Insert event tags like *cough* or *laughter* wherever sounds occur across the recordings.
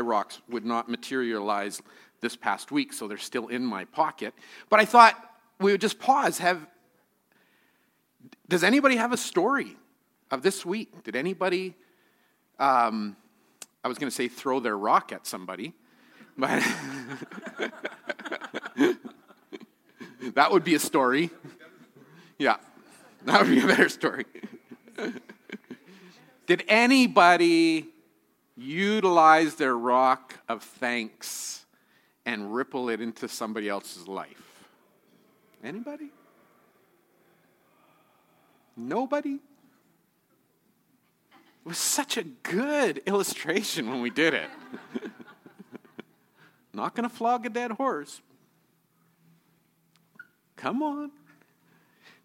rocks would not materialize this past week, so they're still in my pocket. But I thought we would just pause. Have does anybody have a story of this week? Did anybody? Um, I was going to say throw their rock at somebody, but *laughs* that would be a story. Yeah, that would be a better story. *laughs* Did anybody utilize their rock of thanks and ripple it into somebody else's life? Anybody? Nobody? It was such a good illustration when we did it. *laughs* Not going to flog a dead horse. Come on.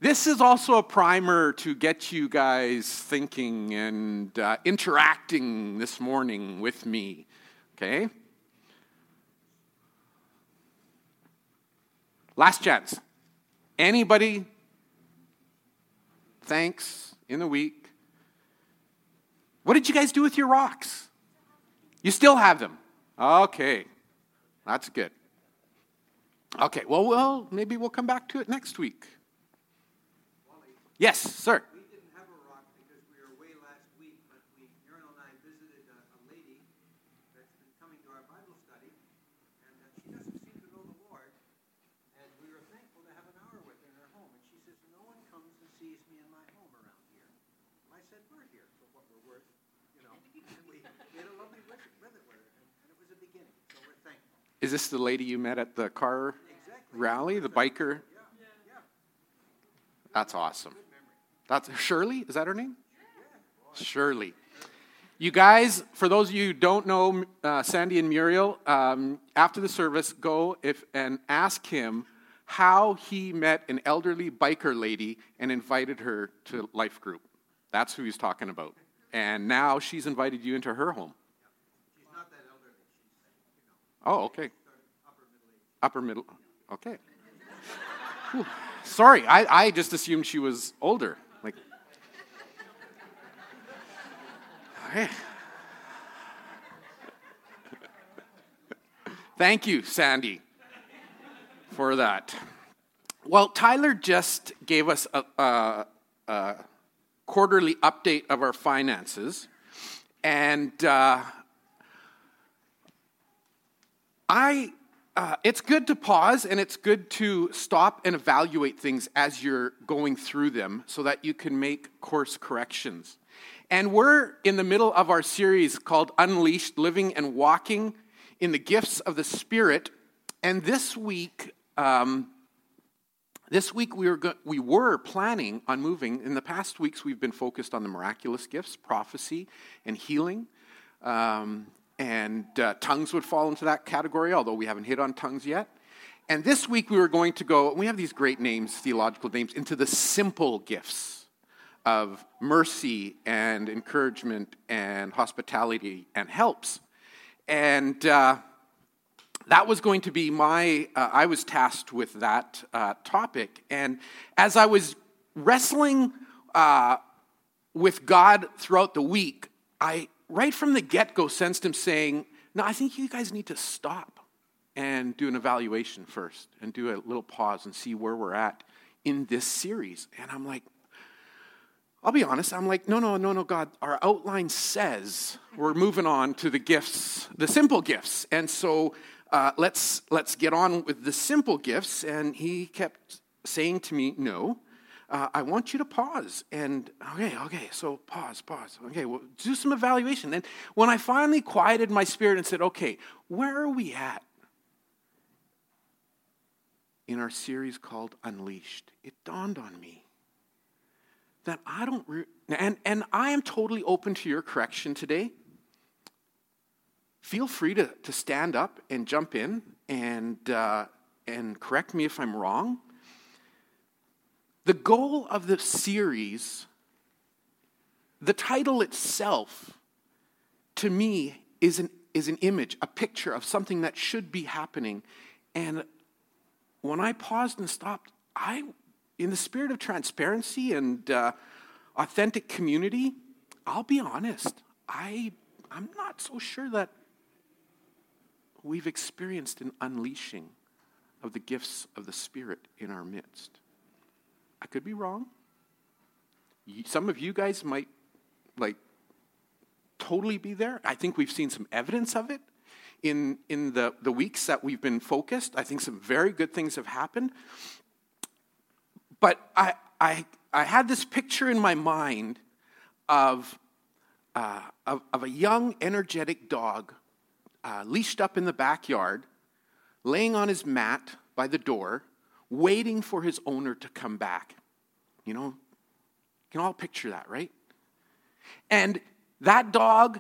This is also a primer to get you guys thinking and uh, interacting this morning with me. Okay? Last chance. Anybody? Thanks in the week. What did you guys do with your rocks? You still have them. Okay. That's good. Okay, well, well, maybe we'll come back to it next week. Yes, sir. We didn't have a rock because we were away last week, but we, Muriel and I visited a, a lady that's been coming to our Bible study, and uh, she doesn't seem to know the Lord. And we were thankful to have an hour with her in her home. And she says, No one comes and sees me in my home around here. And I said, We're here for what we're worth, you know. *laughs* And we, we had a lovely visit with her, and, and it was a beginning. So we're thankful. Is this the lady you met at the car Exactly. rally, the biker? That's awesome. That's Shirley, is that her name? Shirley. You guys, for those of you who don't know uh, Sandy and Muriel, um, after the service, go if, and ask him how he met an elderly biker lady and invited her to life group. That's who he's talking about. And now she's invited you into her home. Oh, okay. Upper middle. Okay. *laughs* Sorry, I, I just assumed she was older. Like, okay. Thank you, Sandy, for that. Well, Tyler just gave us a, a, a quarterly update of our finances, and uh, I, uh, it's good to pause and it's good to stop and evaluate things as you're going through them so that you can make course corrections. And we're in the middle of our series called Unleashed Living and Walking in the Gifts of the Spirit. And this week, um, this week we were, go- we were planning on moving. In the past weeks, we've been focused on the miraculous gifts, prophecy, and healing. Um, and uh, tongues would fall into that category, although we haven't hit on tongues yet. And this week we were going to go, we have these great names, theological names, into the simple gifts of mercy and encouragement and hospitality and helps. And uh, that was going to be my, uh, I was tasked with that uh, topic. And as I was wrestling uh, with God throughout the week, I right from the get go sensed him saying, No, I think you guys need to stop and do an evaluation first and do a little pause and see where we're at in this series. And I'm like, I'll be honest, I'm like, no, no, no, no, God, our outline says we're moving on to the gifts, the simple gifts. And so uh, let's, let's get on with the simple gifts. And he kept saying to me, no, uh, I want you to pause. And okay, okay, so pause, pause. Okay, well, do some evaluation. And when I finally quieted my spirit and said, okay, where are we at in our series called Unleashed? It dawned on me that I don't, re- and, and I am totally open to your correction today. Feel free to, to stand up and jump in and, uh, and correct me if I'm wrong. The goal of the series, the title itself, to me, is an, is an image, a picture of something that should be happening. And when I paused and stopped, I, in the spirit of transparency and uh, authentic community, I'll be honest, I, I'm not so sure that we've experienced an unleashing of the gifts of the Spirit in our midst. I could be wrong. Some of you guys might like totally be there. I think we've seen some evidence of it in, in the, the weeks that we've been focused. I think some very good things have happened. But I, I, I had this picture in my mind of, uh, of, of, a young, energetic dog uh, leashed up in the backyard, laying on his mat by the door, waiting for his owner to come back. You know, you can all picture that, right? And that dog,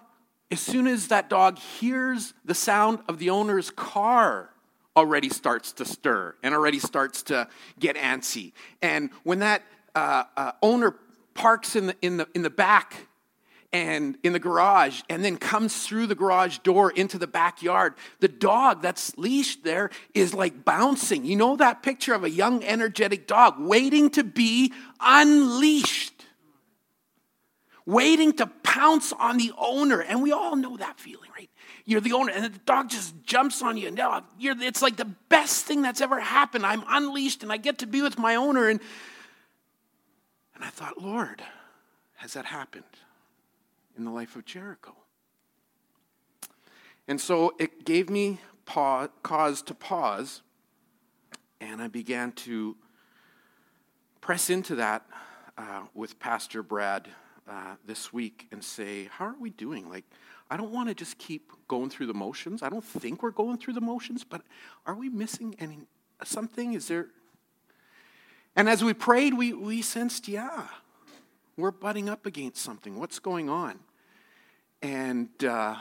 as soon as that dog hears the sound of the owner's car, already starts to stir and already starts to get antsy. And when that uh, uh, owner parks in the, in, the, in the back and in the garage and then comes through the garage door into the backyard, the dog that's leashed there is like bouncing. You know that picture of a young, energetic dog waiting to be unleashed waiting to pounce on the owner. And we all know that feeling, right? You're the owner, and the dog just jumps on you. And you're, it's like the best thing that's ever happened. I'm unleashed, and I get to be with my owner. And, and I thought, Lord, has that happened in the life of Jericho? And so it gave me pause, cause to pause, and I began to press into that uh, with Pastor Brad uh, this week and say, How are we doing? Like, I don't want to just keep going through the motions. I don't think we're going through the motions, but are we missing any something? Is there. And as we prayed, we, we sensed, yeah, we're butting up against something. What's going on? And, uh,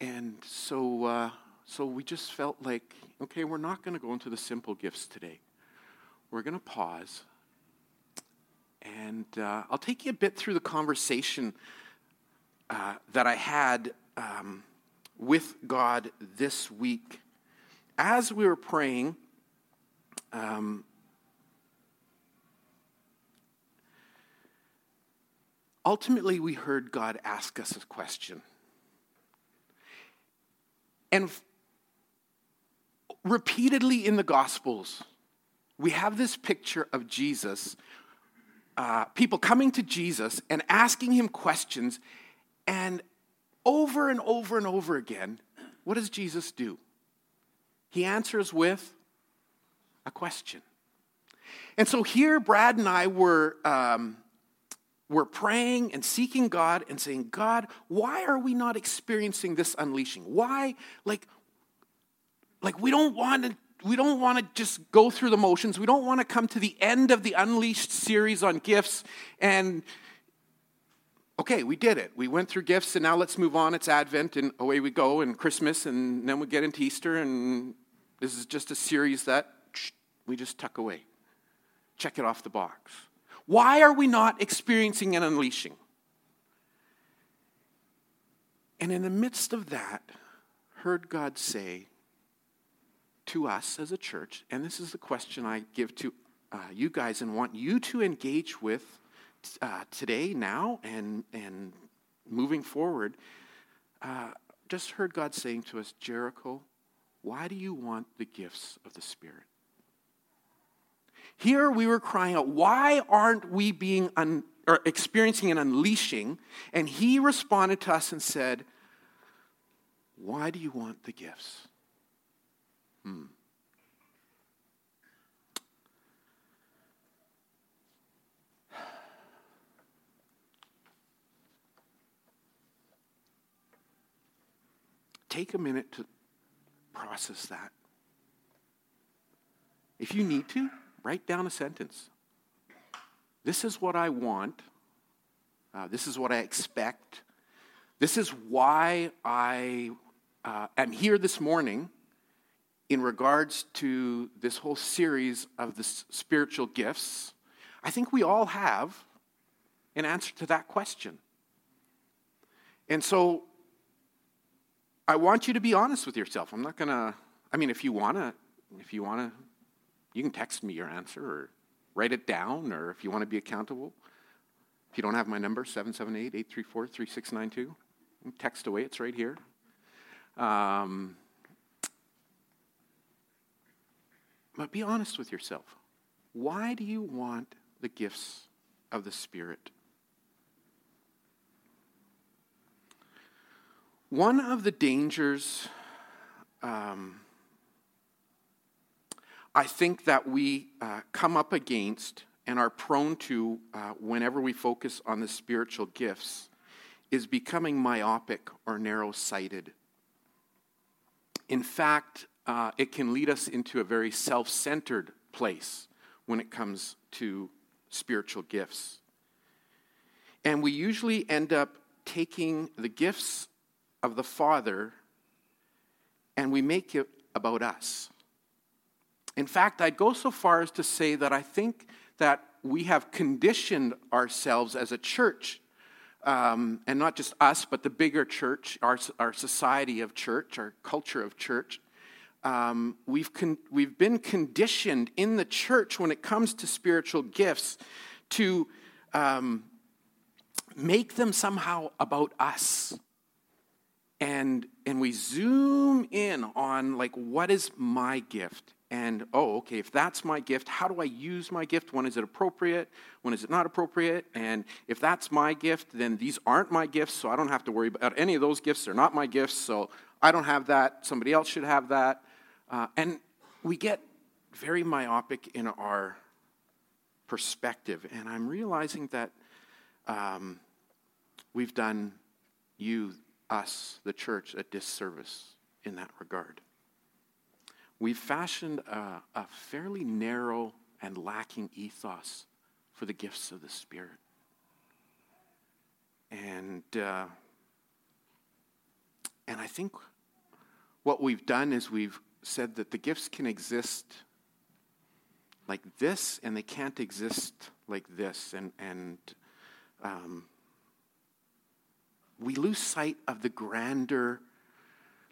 and so, uh, so we just felt like, okay, we're not going to go into the simple gifts today. We're going to pause and uh, I'll take you a bit through the conversation uh, that I had um, with God this week. As we were praying, um, ultimately we heard God ask us a question. And f- repeatedly in the Gospels, we have this picture of Jesus uh, people coming to Jesus and asking him questions, and over and over and over again, what does Jesus do? He answers with a question. And so here, Brad and I were, um, were praying and seeking God and saying, God, why are we not experiencing this unleashing? Why, like, like we don't want to we don't want to just go through the motions. We don't want to come to the end of the Unleashed series on gifts and, okay, we did it. We went through gifts and now let's move on. It's Advent and away we go and Christmas and then we get into Easter and this is just a series that we just tuck away. Check it off the box. Why are we not experiencing an unleashing? And in the midst of that, heard God say, to us as a church, and this is the question I give to uh, you guys and want you to engage with uh, today, now, and, and moving forward. Uh, just heard God saying to us, Jericho, why do you want the gifts of the Spirit? Here we were crying out, why aren't we being un, or experiencing an unleashing? And he responded to us and said, Why do you want the gifts? Hmm. Take a minute to process that. If you need to, write down a sentence. This is what I want. Uh, this is what I expect. This is why I uh, am here this morning in regards to this whole series of the spiritual gifts, I think we all have an answer to that question. And so I want you to be honest with yourself. I'm not going to, I mean, if you want to, if you want to, you can text me your answer or write it down, or if you want to be accountable. If you don't have my number, 778 834 3692, text away, it's right here. Um, But be honest with yourself. Why do you want the gifts of the Spirit? One of the dangers um, I think that we uh, come up against and are prone to uh, whenever we focus on the spiritual gifts is becoming myopic or narrow sighted. In fact, uh, it can lead us into a very self centered place when it comes to spiritual gifts. And we usually end up taking the gifts of the Father and we make it about us. In fact, I'd go so far as to say that I think that we have conditioned ourselves as a church, um, and not just us, but the bigger church, our, our society of church, our culture of church. Um, we've, con- we've been conditioned in the church when it comes to spiritual gifts to um, make them somehow about us and and we zoom in on like what is my gift and oh okay if that's my gift how do i use my gift? When is it appropriate? When is it not appropriate? And if that's my gift then these aren't my gifts so i don't have to worry about any of those gifts. They're not my gifts so i don't have that. Somebody else should have that. Uh, and we get very myopic in our perspective and i'm realizing that um, we've done you us, the church, a disservice in that regard. We've fashioned a, a fairly narrow and lacking ethos for the gifts of the Spirit. And, uh, and I think what we've done is we've said that the gifts can exist like this and they can't exist like this. And, and um, we lose sight of the grander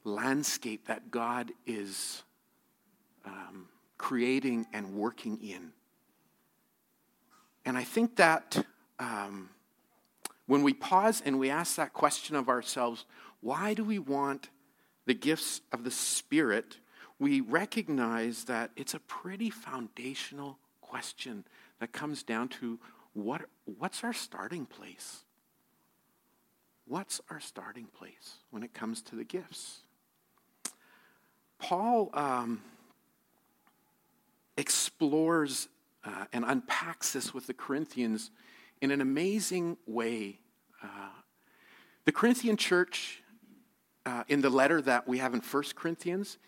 landscape that God is um, creating and working in. And I think that um, when we pause and we ask that question of ourselves, why do we want the gifts of the Spirit? We recognize that it's a pretty foundational question that comes down to what, what's our starting place? what's our starting place when it comes to the gifts? Paul um, explores uh, and unpacks this with the Corinthians in an amazing way. Uh, the Corinthian church, uh, in the letter that we have in 1 Corinthians,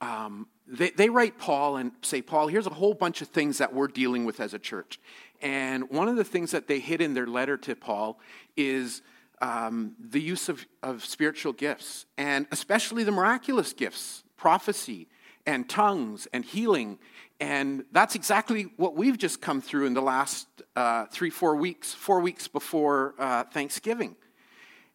um, they, they write Paul and say, Paul, here's a whole bunch of things that we're dealing with as a church. And one of the things that they hit in their letter to Paul is um, the use of, of spiritual gifts, and especially the miraculous gifts, prophecy and tongues and healing. And that's exactly what we've just come through in the last uh, three, four weeks, four weeks before uh, Thanksgiving.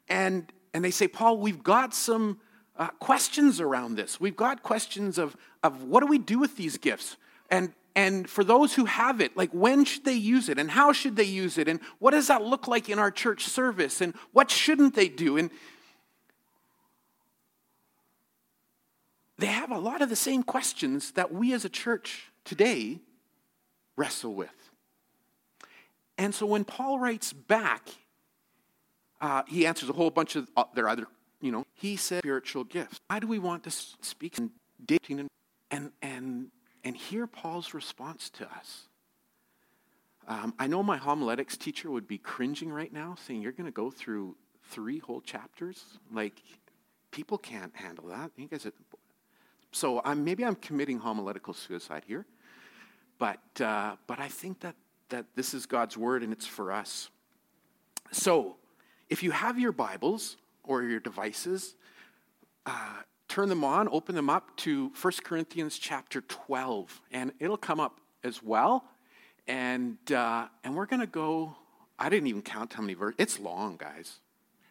And, and they say, Paul, we've got some uh, questions around this. We've got questions of, of what do we do with these gifts? And and for those who have it, like when should they use it and how should they use it and what does that look like in our church service and what shouldn't they do? And they have a lot of the same questions that we as a church today wrestle with. And so when Paul writes back, uh, he answers a whole bunch of uh, their other, you know, he said spiritual gifts. Why do we want to speak in dating and, and and and hear Paul's response to us. Um, I know my homiletics teacher would be cringing right now, saying, You're going to go through three whole chapters? Like, people can't handle that. You guys so I'm, maybe I'm committing homiletical suicide here. But, uh, but I think that, that this is God's word and it's for us. So, if you have your Bibles or your devices, uh, turn them on, open them up to 1 Corinthians chapter 12, and it'll come up as well. And, uh, and we're going to go, I didn't even count how many verses. It's long, guys.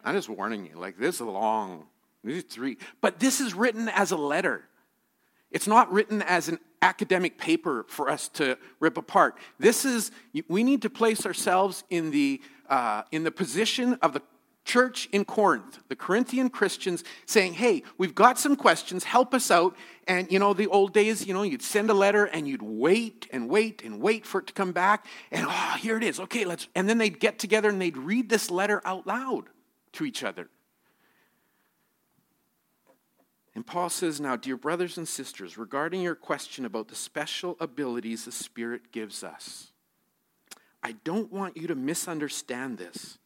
I'm just warning you. Like, this is long. These three. But this is written as a letter. It's not written as an academic paper for us to rip apart. This is, we need to place ourselves in the, uh, in the position of the church in Corinth, the Corinthian Christians, saying, Hey, we've got some questions, help us out. And, you know, the old days, you know, you'd send a letter and you'd wait and wait and wait for it to come back. And, oh, here it is. Okay, let's. And then they'd get together and they'd read this letter out loud to each other. And Paul says, Now, dear brothers and sisters, regarding your question about the special abilities the Spirit gives us, I don't want you to misunderstand this.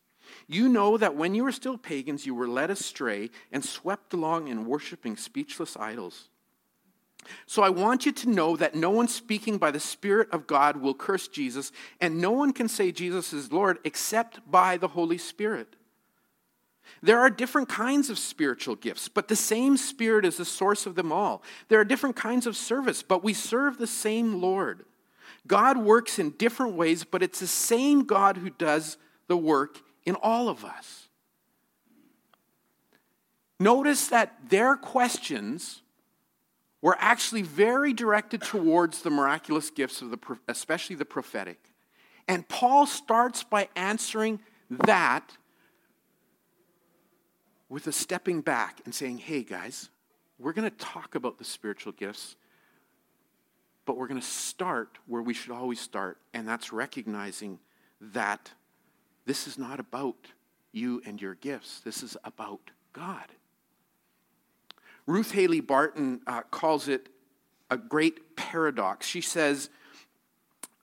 You know that when you were still pagans, you were led astray and swept along in worshiping speechless idols. So I want you to know that no one speaking by the Spirit of God will curse Jesus, and no one can say Jesus is Lord except by the Holy Spirit. There are different kinds of spiritual gifts, but the same Spirit is the source of them all. There are different kinds of service, but we serve the same Lord. God works in different ways, but it's the same God who does the work in all of us. Notice that their questions were actually very directed towards the miraculous gifts of the especially the prophetic. And Paul starts by answering that with a stepping back and saying, "Hey guys, we're going to talk about the spiritual gifts, but we're going to start where we should always start, and that's recognizing that this is not about you and your gifts. This is about God." Ruth Haley Barton uh, calls it a great paradox. She says,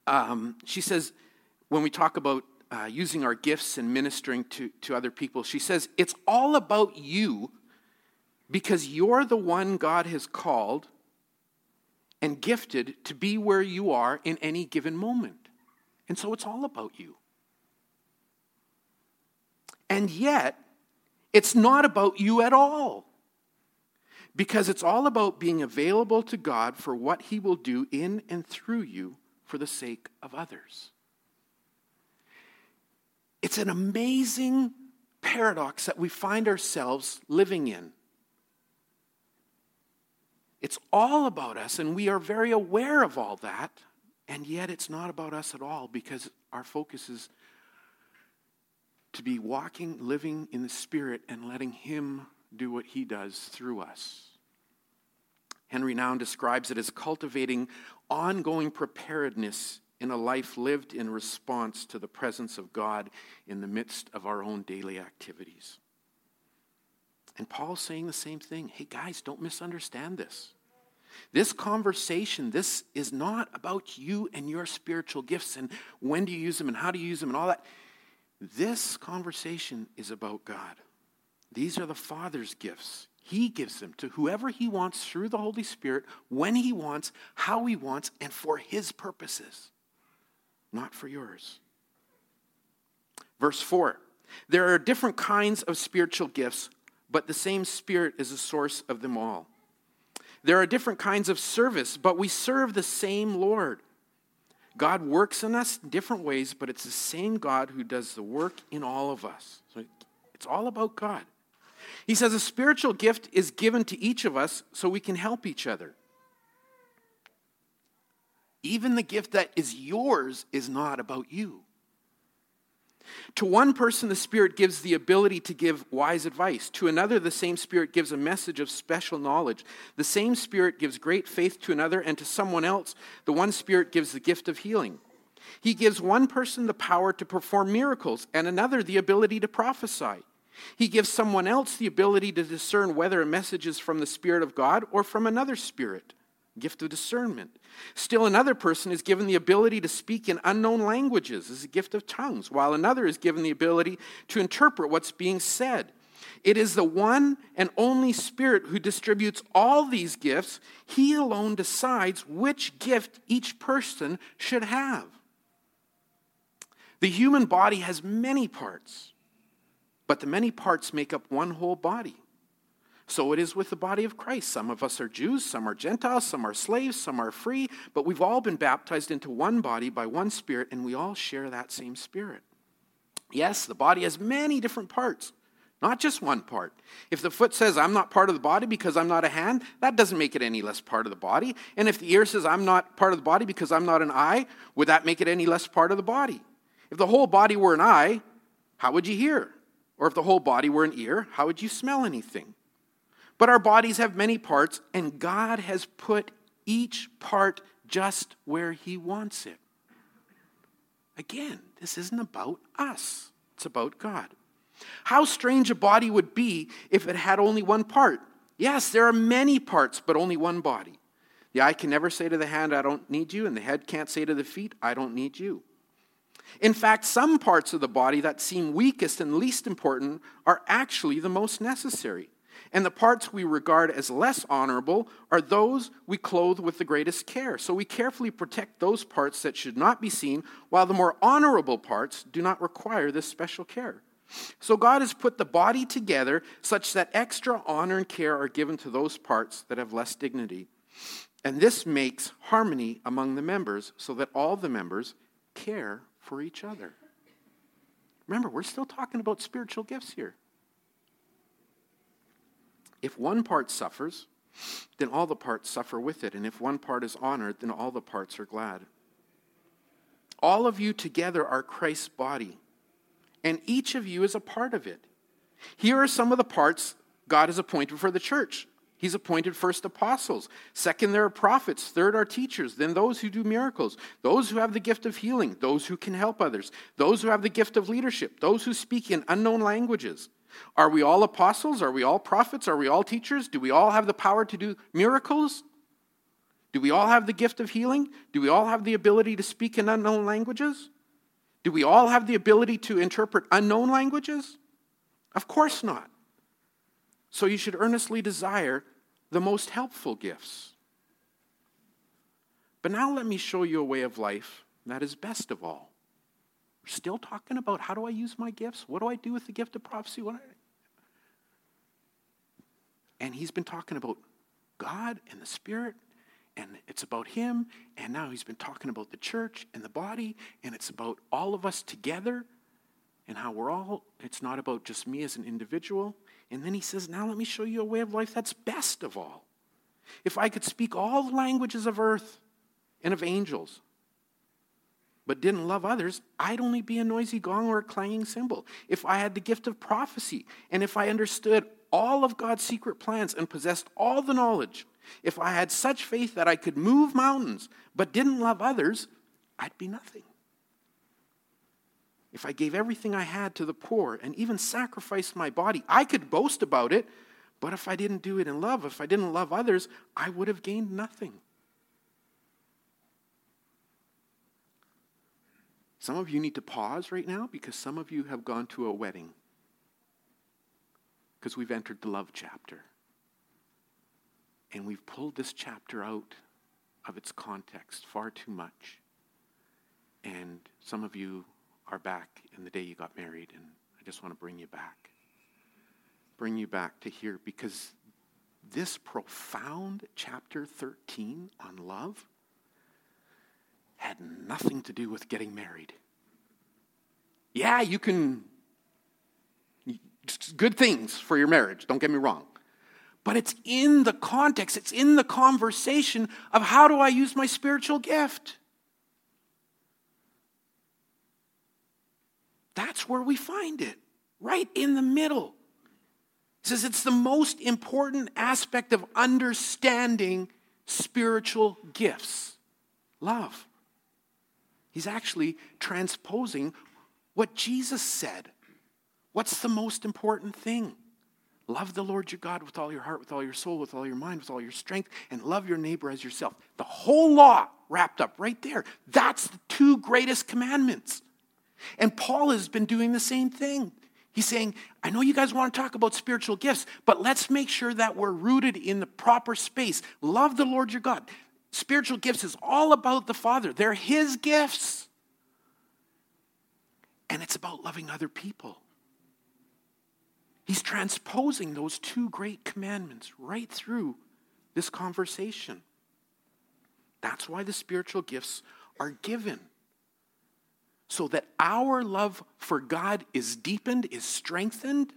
um, she says, when we talk about uh, using our gifts and ministering to, to other people, she says, it's all about you because you're the one God has called and gifted to be where you are in any given moment. And so it's all about you. And yet, it's not about you at all because it's all about being available to God for what He will do in and through you for the sake of others. It's an amazing paradox that we find ourselves living in. It's all about us, and we are very aware of all that, and yet it's not about us at all because our focus is to be walking, living in the Spirit, and letting Him do what He does through us. Henri Nouwen describes it as cultivating ongoing preparedness in a life lived in response to the presence of God in the midst of our own daily activities. And Paul's saying the same thing. Hey, guys, don't misunderstand this. This conversation, this is not about you and your spiritual gifts and when do you use them and how do you use them and all that. This conversation is about God. These are the Father's gifts. He gives them to whoever He wants through the Holy Spirit, when He wants, how He wants, and for His purposes, not for yours. Verse 4 There are different kinds of spiritual gifts, but the same Spirit is the source of them all. There are different kinds of service, but we serve the same Lord. God works in us in different ways, but it's the same God who does the work in all of us. So it's all about God. He says a spiritual gift is given to each of us so we can help each other. Even the gift that is yours is not about you. To one person, the Spirit gives the ability to give wise advice. To another, the same Spirit gives a message of special knowledge. The same Spirit gives great faith to another, and to someone else, the one Spirit gives the gift of healing. He gives one person the power to perform miracles, and another the ability to prophesy. He gives someone else the ability to discern whether a message is from the Spirit of God or from another spirit, gift of discernment. Still, another person is given the ability to speak in unknown languages as a gift of tongues, while another is given the ability to interpret what's being said. It is the one and only Spirit who distributes all these gifts. He alone decides which gift each person should have. The human body has many parts. But the many parts make up one whole body. So it is with the body of Christ. Some of us are Jews, some are Gentiles, some are slaves, some are free, but we've all been baptized into one body by one Spirit, and we all share that same Spirit. Yes, the body has many different parts, not just one part. If the foot says, I'm not part of the body because I'm not a hand, that doesn't make it any less part of the body. And if the ear says, I'm not part of the body because I'm not an eye, would that make it any less part of the body? If the whole body were an eye, how would you hear? Or if the whole body were an ear, how would you smell anything? But our bodies have many parts, and God has put each part just where He wants it. Again, this isn't about us, it's about God. How strange a body would be if it had only one part. Yes, there are many parts, but only one body. The eye can never say to the hand, I don't need you, and the head can't say to the feet, I don't need you. In fact, some parts of the body that seem weakest and least important are actually the most necessary. And the parts we regard as less honorable are those we clothe with the greatest care. So we carefully protect those parts that should not be seen, while the more honorable parts do not require this special care. So God has put the body together such that extra honor and care are given to those parts that have less dignity. And this makes harmony among the members so that all the members care for each other. Remember, we're still talking about spiritual gifts here. If one part suffers, then all the parts suffer with it. And if one part is honored, then all the parts are glad. All of you together are Christ's body, and each of you is a part of it. Here are some of the parts God has appointed for the church He's appointed first apostles. Second, there are prophets. Third are teachers. Then those who do miracles. Those who have the gift of healing. Those who can help others. Those who have the gift of leadership. Those who speak in unknown languages. Are we all apostles? Are we all prophets? Are we all teachers? Do we all have the power to do miracles? Do we all have the gift of healing? Do we all have the ability to speak in unknown languages? Do we all have the ability to interpret unknown languages? Of course not. So you should earnestly desire the most helpful gifts. But now let me show you a way of life that is best of all. We're still talking about how do I use my gifts? What do I do with the gift of prophecy? And he's been talking about God and the Spirit, and it's about him, and now he's been talking about the church and the body, and it's about all of us together and how we're all, it's not about just me as an individual, and then he says, Now let me show you a way of life that's best of all. If I could speak all the languages of earth and of angels, but didn't love others, I'd only be a noisy gong or a clanging cymbal. If I had the gift of prophecy, and if I understood all of God's secret plans and possessed all the knowledge, if I had such faith that I could move mountains, but didn't love others, I'd be nothing if I gave everything I had to the poor and even sacrificed my body, I could boast about it. But if I didn't do it in love, if I didn't love others, I would have gained nothing. Some of you need to pause right now because some of you have gone to a wedding because we've entered the love chapter. And we've pulled this chapter out of its context far too much. And some of you are back in the day you got married, and I just want to bring you back. Bring you back to here because this profound chapter 13 on love had nothing to do with getting married. Yeah, you can, good things for your marriage, don't get me wrong. But it's in the context, it's in the conversation of how do I use my spiritual gift? That's where we find it, right in the middle. It says it's the most important aspect of understanding spiritual gifts love. He's actually transposing what Jesus said. What's the most important thing? Love the Lord your God with all your heart, with all your soul, with all your mind, with all your strength, and love your neighbor as yourself. The whole law wrapped up right there. That's the two greatest commandments. And Paul has been doing the same thing. He's saying, I know you guys want to talk about spiritual gifts, but let's make sure that we're rooted in the proper space. Love the Lord your God. Spiritual gifts is all about the Father, they're His gifts. And it's about loving other people. He's transposing those two great commandments right through this conversation. That's why the spiritual gifts are given so that our love for God is deepened, is strengthened,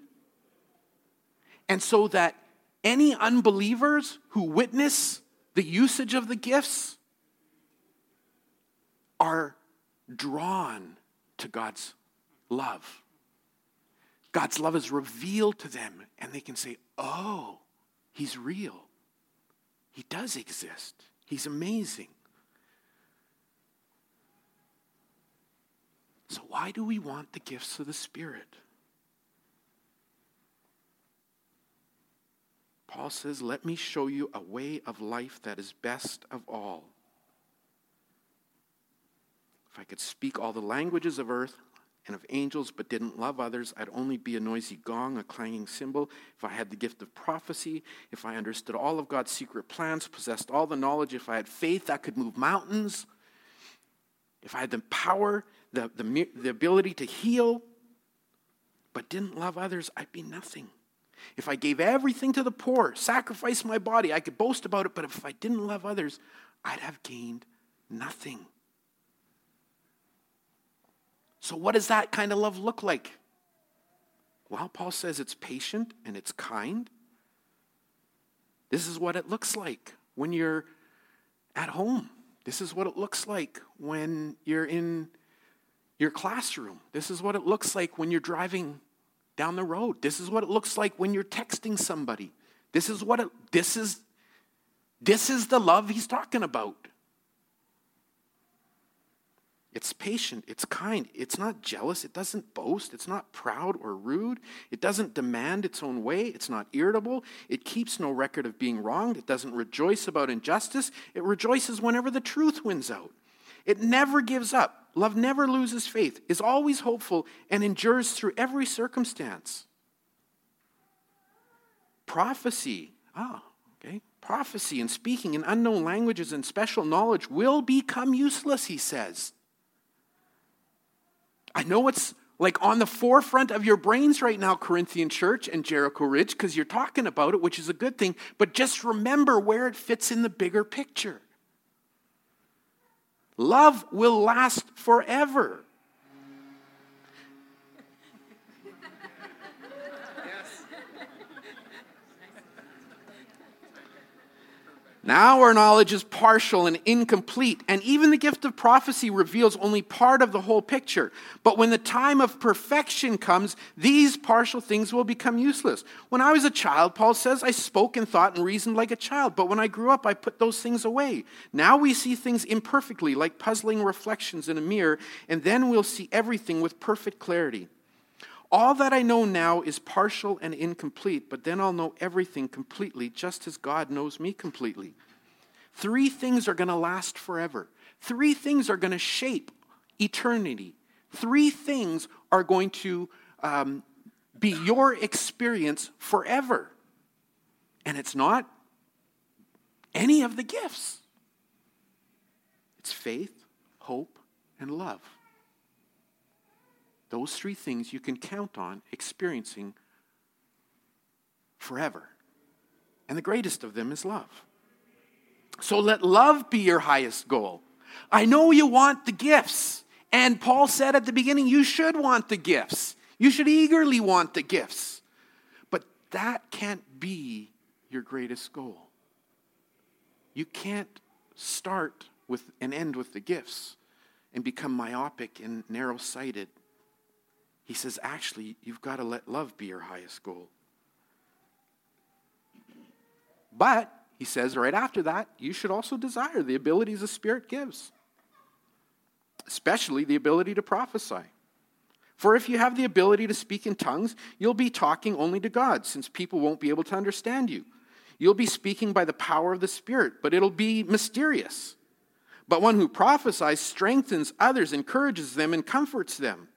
and so that any unbelievers who witness the usage of the gifts are drawn to God's love. God's love is revealed to them, and they can say, Oh, He's real. He does exist. He's amazing. So, why do we want the gifts of the Spirit? Paul says, Let me show you a way of life that is best of all. If I could speak all the languages of earth and of angels but didn't love others, I'd only be a noisy gong, a clanging cymbal. If I had the gift of prophecy, if I understood all of God's secret plans, possessed all the knowledge, if I had faith that could move mountains, if I had the power, the, the, the ability to heal, but didn't love others, I'd be nothing. If I gave everything to the poor, sacrificed my body, I could boast about it, but if I didn't love others, I'd have gained nothing. So, what does that kind of love look like? Well, Paul says it's patient and it's kind. This is what it looks like when you're at home. This is what it looks like when you're in your classroom. This is what it looks like when you're driving down the road. This is what it looks like when you're texting somebody. This is what it, this is this is the love he's talking about. It's patient, it's kind, it's not jealous, it doesn't boast, it's not proud or rude, it doesn't demand its own way, it's not irritable, it keeps no record of being wronged, it doesn't rejoice about injustice, it rejoices whenever the truth wins out. It never gives up. Love never loses faith, is always hopeful, and endures through every circumstance. Prophecy, ah, okay, prophecy and speaking in unknown languages and special knowledge will become useless, he says. I know it's like on the forefront of your brains right now, Corinthian church and Jericho Ridge, because you're talking about it, which is a good thing, but just remember where it fits in the bigger picture. Love will last forever. Now our knowledge is partial and incomplete, and even the gift of prophecy reveals only part of the whole picture. But when the time of perfection comes, these partial things will become useless. When I was a child, Paul says, I spoke and thought and reasoned like a child, but when I grew up, I put those things away. Now we see things imperfectly, like puzzling reflections in a mirror, and then we'll see everything with perfect clarity. All that I know now is partial and incomplete, but then I'll know everything completely, just as God knows me completely. Three things are going to last forever. Three things are going to shape eternity. Three things are going to um, be your experience forever. And it's not any of the gifts it's faith, hope, and love. Those three things you can count on experiencing forever. And the greatest of them is love. So let love be your highest goal. I know you want the gifts. And Paul said at the beginning, you should want the gifts. You should eagerly want the gifts. But that can't be your greatest goal. You can't start with and end with the gifts and become myopic and narrow sighted he says, actually, you've got to let love be your highest goal. But, he says right after that, you should also desire the abilities the Spirit gives, especially the ability to prophesy. For if you have the ability to speak in tongues, you'll be talking only to God, since people won't be able to understand you. You'll be speaking by the power of the Spirit, but it'll be mysterious. But one who prophesies strengthens others, encourages them, and comforts them.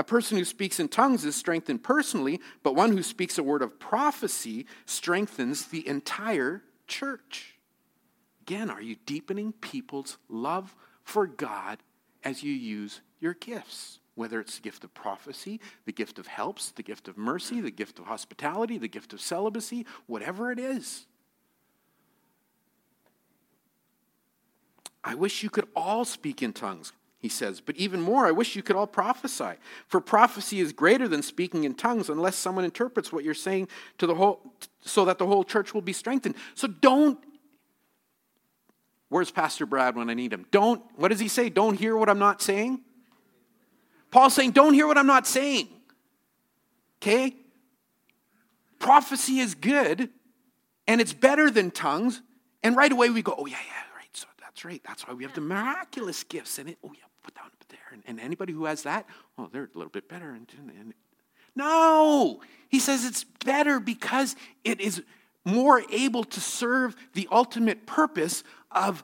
A person who speaks in tongues is strengthened personally, but one who speaks a word of prophecy strengthens the entire church. Again, are you deepening people's love for God as you use your gifts? Whether it's the gift of prophecy, the gift of helps, the gift of mercy, the gift of hospitality, the gift of celibacy, whatever it is. I wish you could all speak in tongues he says. But even more, I wish you could all prophesy. For prophecy is greater than speaking in tongues unless someone interprets what you're saying to the whole so that the whole church will be strengthened. So don't Where's Pastor Brad when I need him? Don't what does he say? Don't hear what I'm not saying? Paul's saying, don't hear what I'm not saying. Okay? Prophecy is good and it's better than tongues. And right away we go, oh, yeah, yeah, right. So that's right. That's why we have the miraculous gifts in it. Oh, yeah, put down there. And, and anybody who has that, well, they're a little bit better. And, and, no, he says it's better because it is more able to serve the ultimate purpose of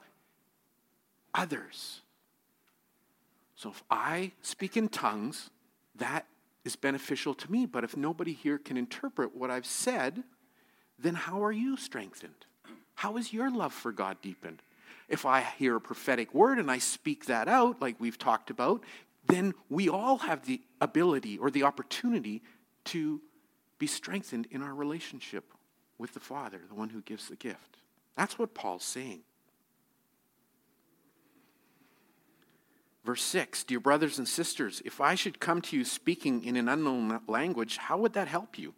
others. So if I speak in tongues, that is beneficial to me. But if nobody here can interpret what I've said, then how are you strengthened? How is your love for God deepened? If I hear a prophetic word and I speak that out, like we've talked about, then we all have the ability or the opportunity to be strengthened in our relationship with the Father, the one who gives the gift. That's what Paul's saying. Verse 6 Dear brothers and sisters, if I should come to you speaking in an unknown language, how would that help you?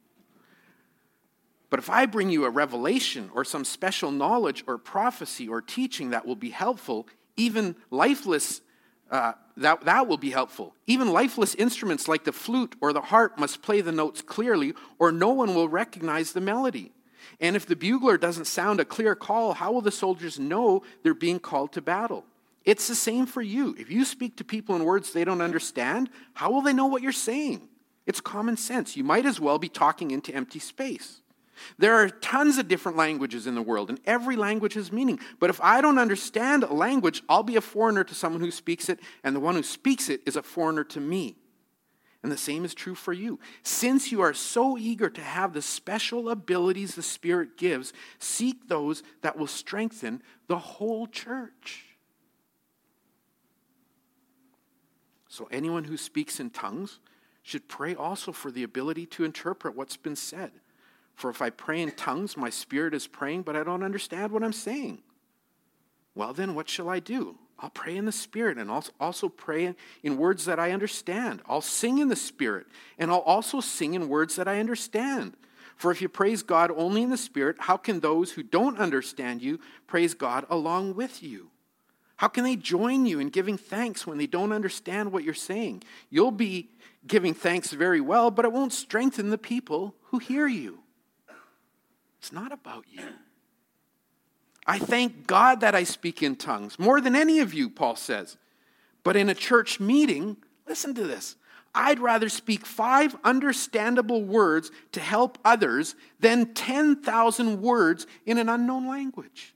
But if I bring you a revelation or some special knowledge or prophecy or teaching that will be helpful, even lifeless, uh, that, that will be helpful. Even lifeless instruments like the flute or the harp must play the notes clearly, or no one will recognize the melody. And if the bugler doesn't sound a clear call, how will the soldiers know they're being called to battle? It's the same for you. If you speak to people in words they don't understand, how will they know what you're saying? It's common sense. You might as well be talking into empty space. There are tons of different languages in the world, and every language has meaning. But if I don't understand a language, I'll be a foreigner to someone who speaks it, and the one who speaks it is a foreigner to me. And the same is true for you. Since you are so eager to have the special abilities the Spirit gives, seek those that will strengthen the whole church. So, anyone who speaks in tongues should pray also for the ability to interpret what's been said. For if I pray in tongues, my spirit is praying, but I don't understand what I'm saying. Well, then, what shall I do? I'll pray in the Spirit and I'll also pray in words that I understand. I'll sing in the Spirit and I'll also sing in words that I understand. For if you praise God only in the Spirit, how can those who don't understand you praise God along with you? How can they join you in giving thanks when they don't understand what you're saying? You'll be giving thanks very well, but it won't strengthen the people who hear you. It's not about you. I thank God that I speak in tongues more than any of you, Paul says. But in a church meeting, listen to this. I'd rather speak five understandable words to help others than 10,000 words in an unknown language.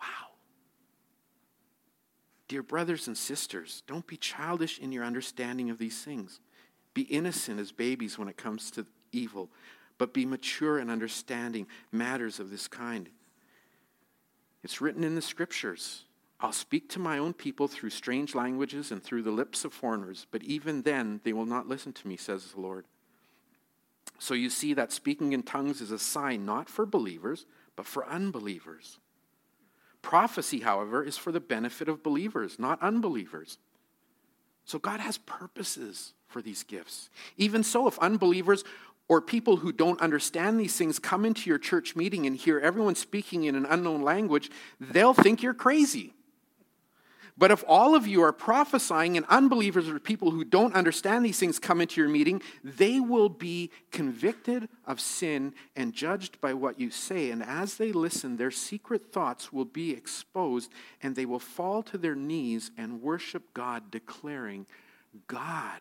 Wow. Dear brothers and sisters, don't be childish in your understanding of these things. Be innocent as babies when it comes to evil, but be mature in understanding matters of this kind. It's written in the scriptures I'll speak to my own people through strange languages and through the lips of foreigners, but even then they will not listen to me, says the Lord. So you see that speaking in tongues is a sign not for believers, but for unbelievers. Prophecy, however, is for the benefit of believers, not unbelievers. So God has purposes for these gifts. Even so, if unbelievers or people who don't understand these things come into your church meeting and hear everyone speaking in an unknown language, they'll think you're crazy. But if all of you are prophesying and unbelievers or people who don't understand these things come into your meeting, they will be convicted of sin and judged by what you say. And as they listen, their secret thoughts will be exposed and they will fall to their knees and worship God, declaring, God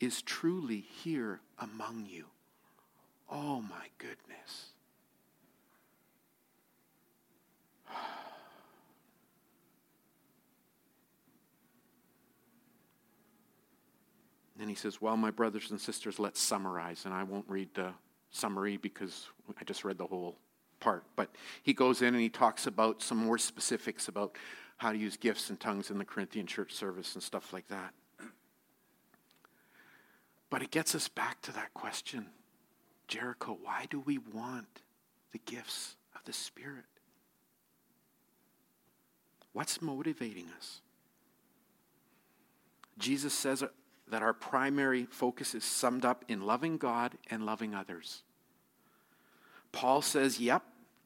is truly here among you. Oh my goodness. *sighs* And he says, Well, my brothers and sisters, let's summarize. And I won't read the summary because I just read the whole part. But he goes in and he talks about some more specifics about how to use gifts and tongues in the Corinthian church service and stuff like that. But it gets us back to that question Jericho, why do we want the gifts of the Spirit? What's motivating us? Jesus says that our primary focus is summed up in loving God and loving others. Paul says, yep,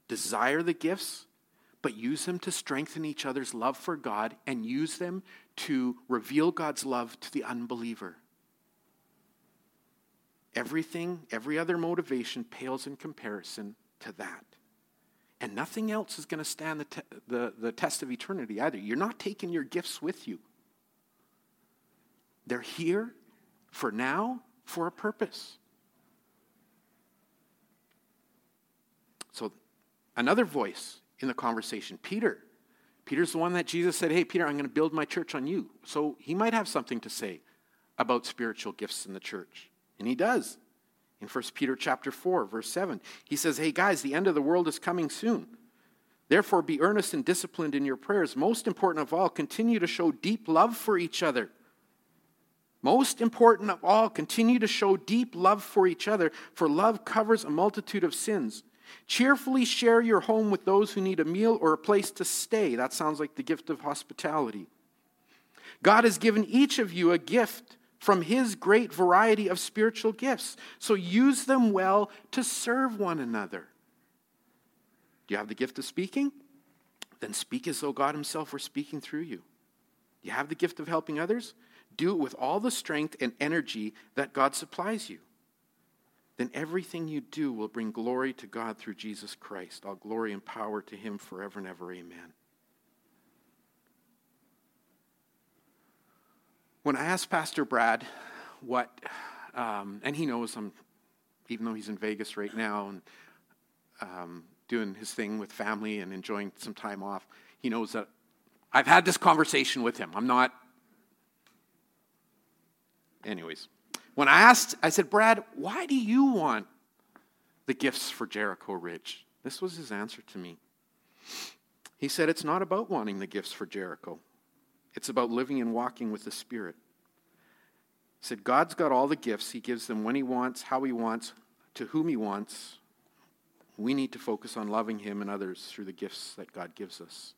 desire the gifts, but use them to strengthen each other's love for God and use them to reveal God's love to the unbeliever. Everything, every other motivation pales in comparison to that. And nothing else is going to stand the, te- the, the test of eternity either. You're not taking your gifts with you, they're here for now for a purpose. So, another voice in the conversation Peter. Peter's the one that Jesus said, Hey, Peter, I'm going to build my church on you. So, he might have something to say about spiritual gifts in the church. And he does. In 1 Peter chapter 4, verse 7, he says, Hey guys, the end of the world is coming soon. Therefore, be earnest and disciplined in your prayers. Most important of all, continue to show deep love for each other. Most important of all, continue to show deep love for each other, for love covers a multitude of sins. Cheerfully share your home with those who need a meal or a place to stay. That sounds like the gift of hospitality. God has given each of you a gift from his great variety of spiritual gifts. So use them well to serve one another. Do you have the gift of speaking? Then speak as though God himself were speaking through you. You have the gift of helping others? Do it with all the strength and energy that God supplies you. Then everything you do will bring glory to God through Jesus Christ. All glory and power to him forever and ever. Amen. When I asked Pastor Brad what, um, and he knows I'm, even though he's in Vegas right now and um, doing his thing with family and enjoying some time off, he knows that I've had this conversation with him. I'm not, anyways. When I asked, I said, Brad, why do you want the gifts for Jericho Ridge? This was his answer to me. He said, It's not about wanting the gifts for Jericho. It's about living and walking with the Spirit. He said, God's got all the gifts. He gives them when He wants, how He wants, to whom He wants. We need to focus on loving Him and others through the gifts that God gives us.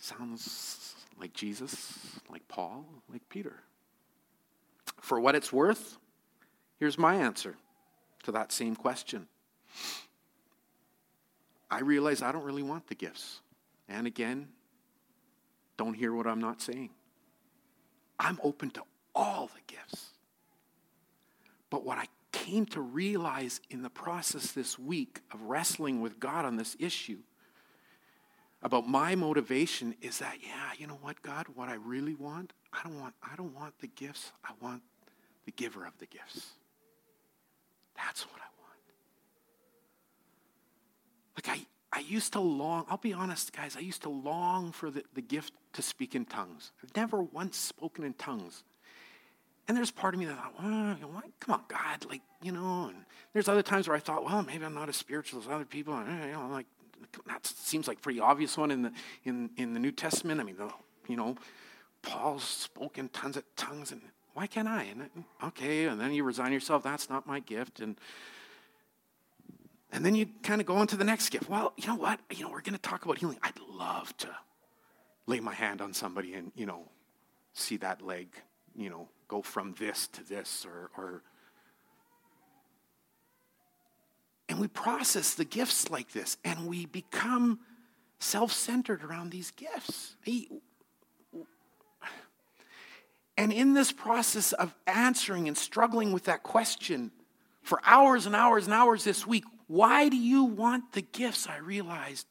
Sounds like Jesus, like Paul, like Peter. For what it's worth, here's my answer to that same question. I realize I don't really want the gifts. And again, don't hear what I'm not saying. I'm open to all the gifts. But what I came to realize in the process this week of wrestling with God on this issue about my motivation is that yeah, you know what God, what I really want, I don't want I don't want the gifts. I want the giver of the gifts. That's what I like I, I used to long, I'll be honest, guys, I used to long for the, the gift to speak in tongues. I've never once spoken in tongues. And there's part of me that thought, well, come on, God, like, you know, and there's other times where I thought, well, maybe I'm not as spiritual as other people. And, You know, like, that seems like a pretty obvious one in the, in, in the New Testament. I mean, the, you know, Paul spoke in tons of tongues, and why can't I? And okay, and then you resign yourself, that's not my gift. And, and then you kind of go on to the next gift. Well, you know what? You know, we're going to talk about healing. I'd love to lay my hand on somebody and, you know, see that leg, you know, go from this to this or, or and we process the gifts like this and we become self-centered around these gifts. And in this process of answering and struggling with that question for hours and hours and hours this week, why do you want the gifts? I realized,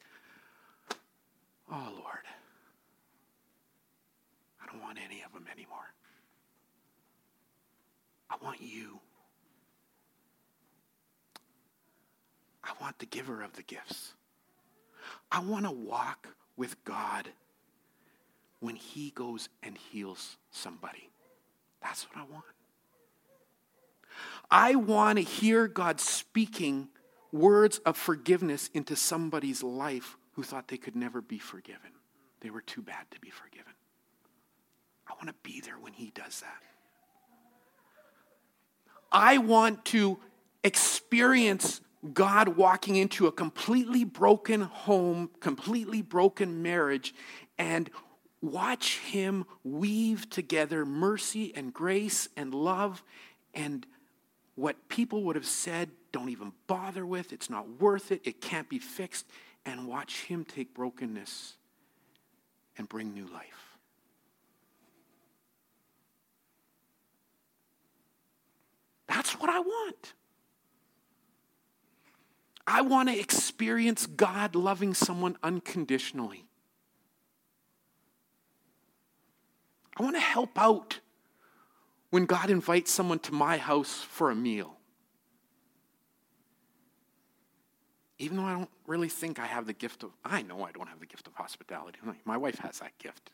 oh Lord, I don't want any of them anymore. I want you. I want the giver of the gifts. I want to walk with God when He goes and heals somebody. That's what I want. I want to hear God speaking words of forgiveness into somebody's life who thought they could never be forgiven. They were too bad to be forgiven. I want to be there when he does that. I want to experience God walking into a completely broken home, completely broken marriage, and watch him weave together mercy and grace and love and what people would have said, don't even bother with, it's not worth it, it can't be fixed, and watch Him take brokenness and bring new life. That's what I want. I want to experience God loving someone unconditionally. I want to help out when God invites someone to my house for a meal. Even though I don't really think I have the gift of, I know I don't have the gift of hospitality. My wife has that gift.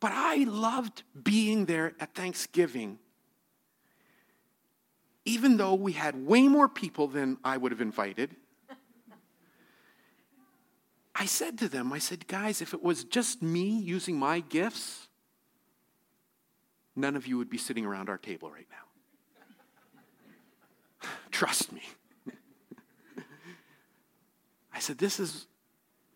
But I loved being there at Thanksgiving, even though we had way more people than I would have invited. I said to them, I said, guys, if it was just me using my gifts, none of you would be sitting around our table right now. *sighs* Trust me. I said, This is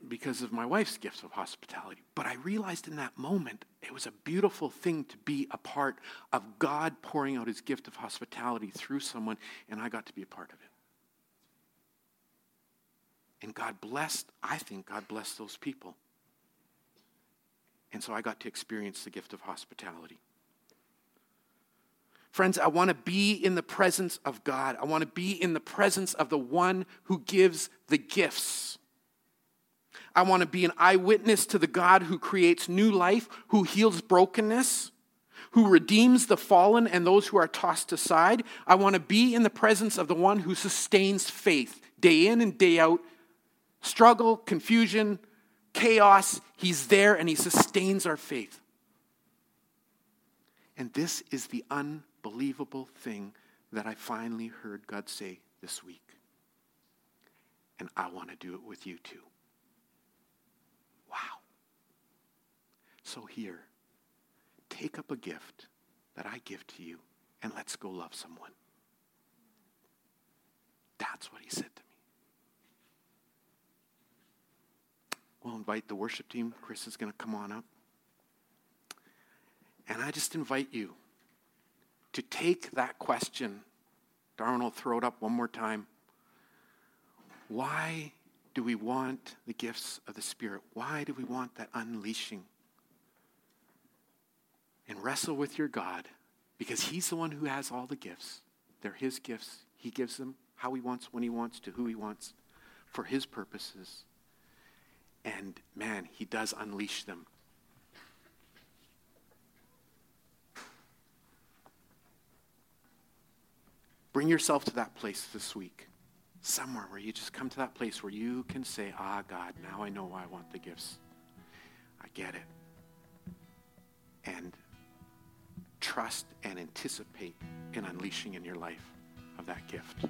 because of my wife's gifts of hospitality. But I realized in that moment it was a beautiful thing to be a part of God pouring out his gift of hospitality through someone, and I got to be a part of it. And God blessed, I think God blessed those people. And so I got to experience the gift of hospitality. Friends, I want to be in the presence of God. I want to be in the presence of the one who gives the gifts. I want to be an eyewitness to the God who creates new life, who heals brokenness, who redeems the fallen and those who are tossed aside. I want to be in the presence of the one who sustains faith day in and day out. Struggle, confusion, chaos, he's there and he sustains our faith. And this is the un believable thing that I finally heard God say this week. And I want to do it with you too. Wow. So here, take up a gift that I give to you and let's go love someone. That's what he said to me. We'll invite the worship team. Chris is going to come on up. And I just invite you to take that question. Darwin will throw it up one more time. Why do we want the gifts of the Spirit? Why do we want that unleashing? And wrestle with your God because He's the one who has all the gifts. They're His gifts. He gives them how He wants, when He wants, to who He wants, for His purposes. And man, He does unleash them Bring yourself to that place this week. Somewhere where you just come to that place where you can say, Ah, God, now I know why I want the gifts. I get it. And trust and anticipate an unleashing in your life of that gift.